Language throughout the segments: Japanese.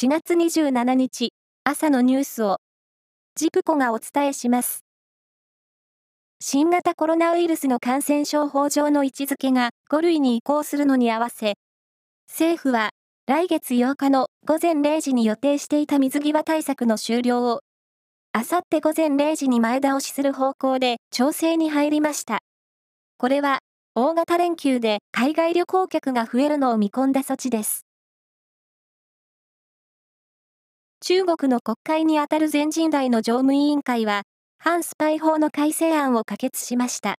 4月27日朝のニュースをジプコがお伝えします。新型コロナウイルスの感染症法上の位置づけが5類に移行するのに合わせ、政府は来月8日の午前0時に予定していた水際対策の終了を、あさって午前0時に前倒しする方向で調整に入りました。これは大型連休で海外旅行客が増えるのを見込んだ措置です。中国の国会にあたる全人代の常務委員会は、反スパイ法の改正案を可決しました。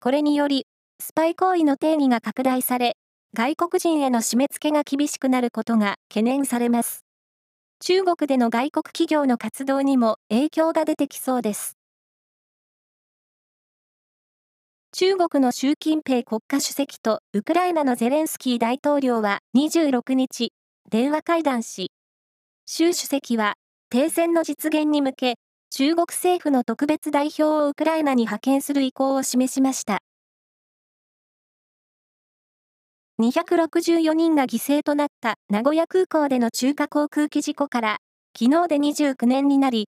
これにより、スパイ行為の定義が拡大され、外国人への締め付けが厳しくなることが懸念されます。中国での外国企業の活動にも影響が出てきそうです。中国の習近平国家主席とウクライナのゼレンスキー大統領は26日、電話会談し、習主席は、停戦の実現に向け、中国政府の特別代表をウクライナに派遣する意向を示しました。264人が犠牲となった名古屋空港での中華航空機事故から、昨日で29年になり、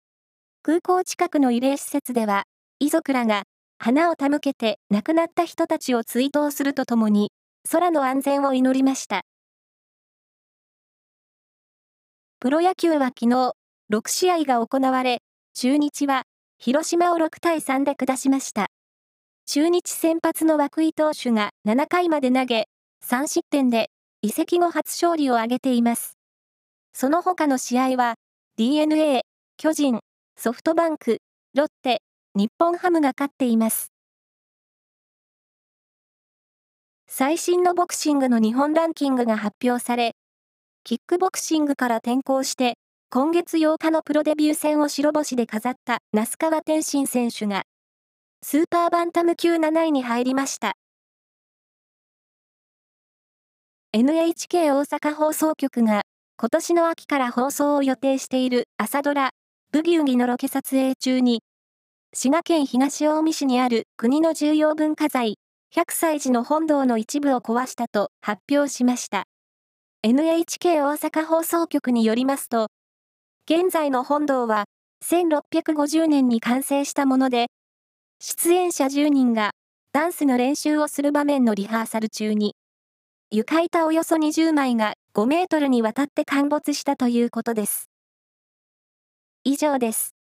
空港近くの慰霊施設では、遺族らが花を手向けて亡くなった人たちを追悼するとともに、空の安全を祈りました。プロ野球は昨日、6試合が行われ、中日は、広島を6対3で下しました。中日先発の涌井投手が7回まで投げ、3失点で、移籍後初勝利を挙げています。その他の試合は、DNA、巨人、ソフトバンク、ロッテ、日本ハムが勝っています。最新のボクシングの日本ランキングが発表され、キックボクシングから転向して、今月8日のプロデビュー戦を白星で飾った那須川天心選手が、スーパーバンタム級7位に入りました。NHK 大阪放送局が、今年の秋から放送を予定している朝ドラ、ブギウギのロケ撮影中に、滋賀県東近江市にある国の重要文化財、百歳寺の本堂の一部を壊したと発表しました。NHK 大阪放送局によりますと、現在の本堂は1650年に完成したもので、出演者10人がダンスの練習をする場面のリハーサル中に、床板およそ20枚が5メートルにわたって陥没したということです。以上です。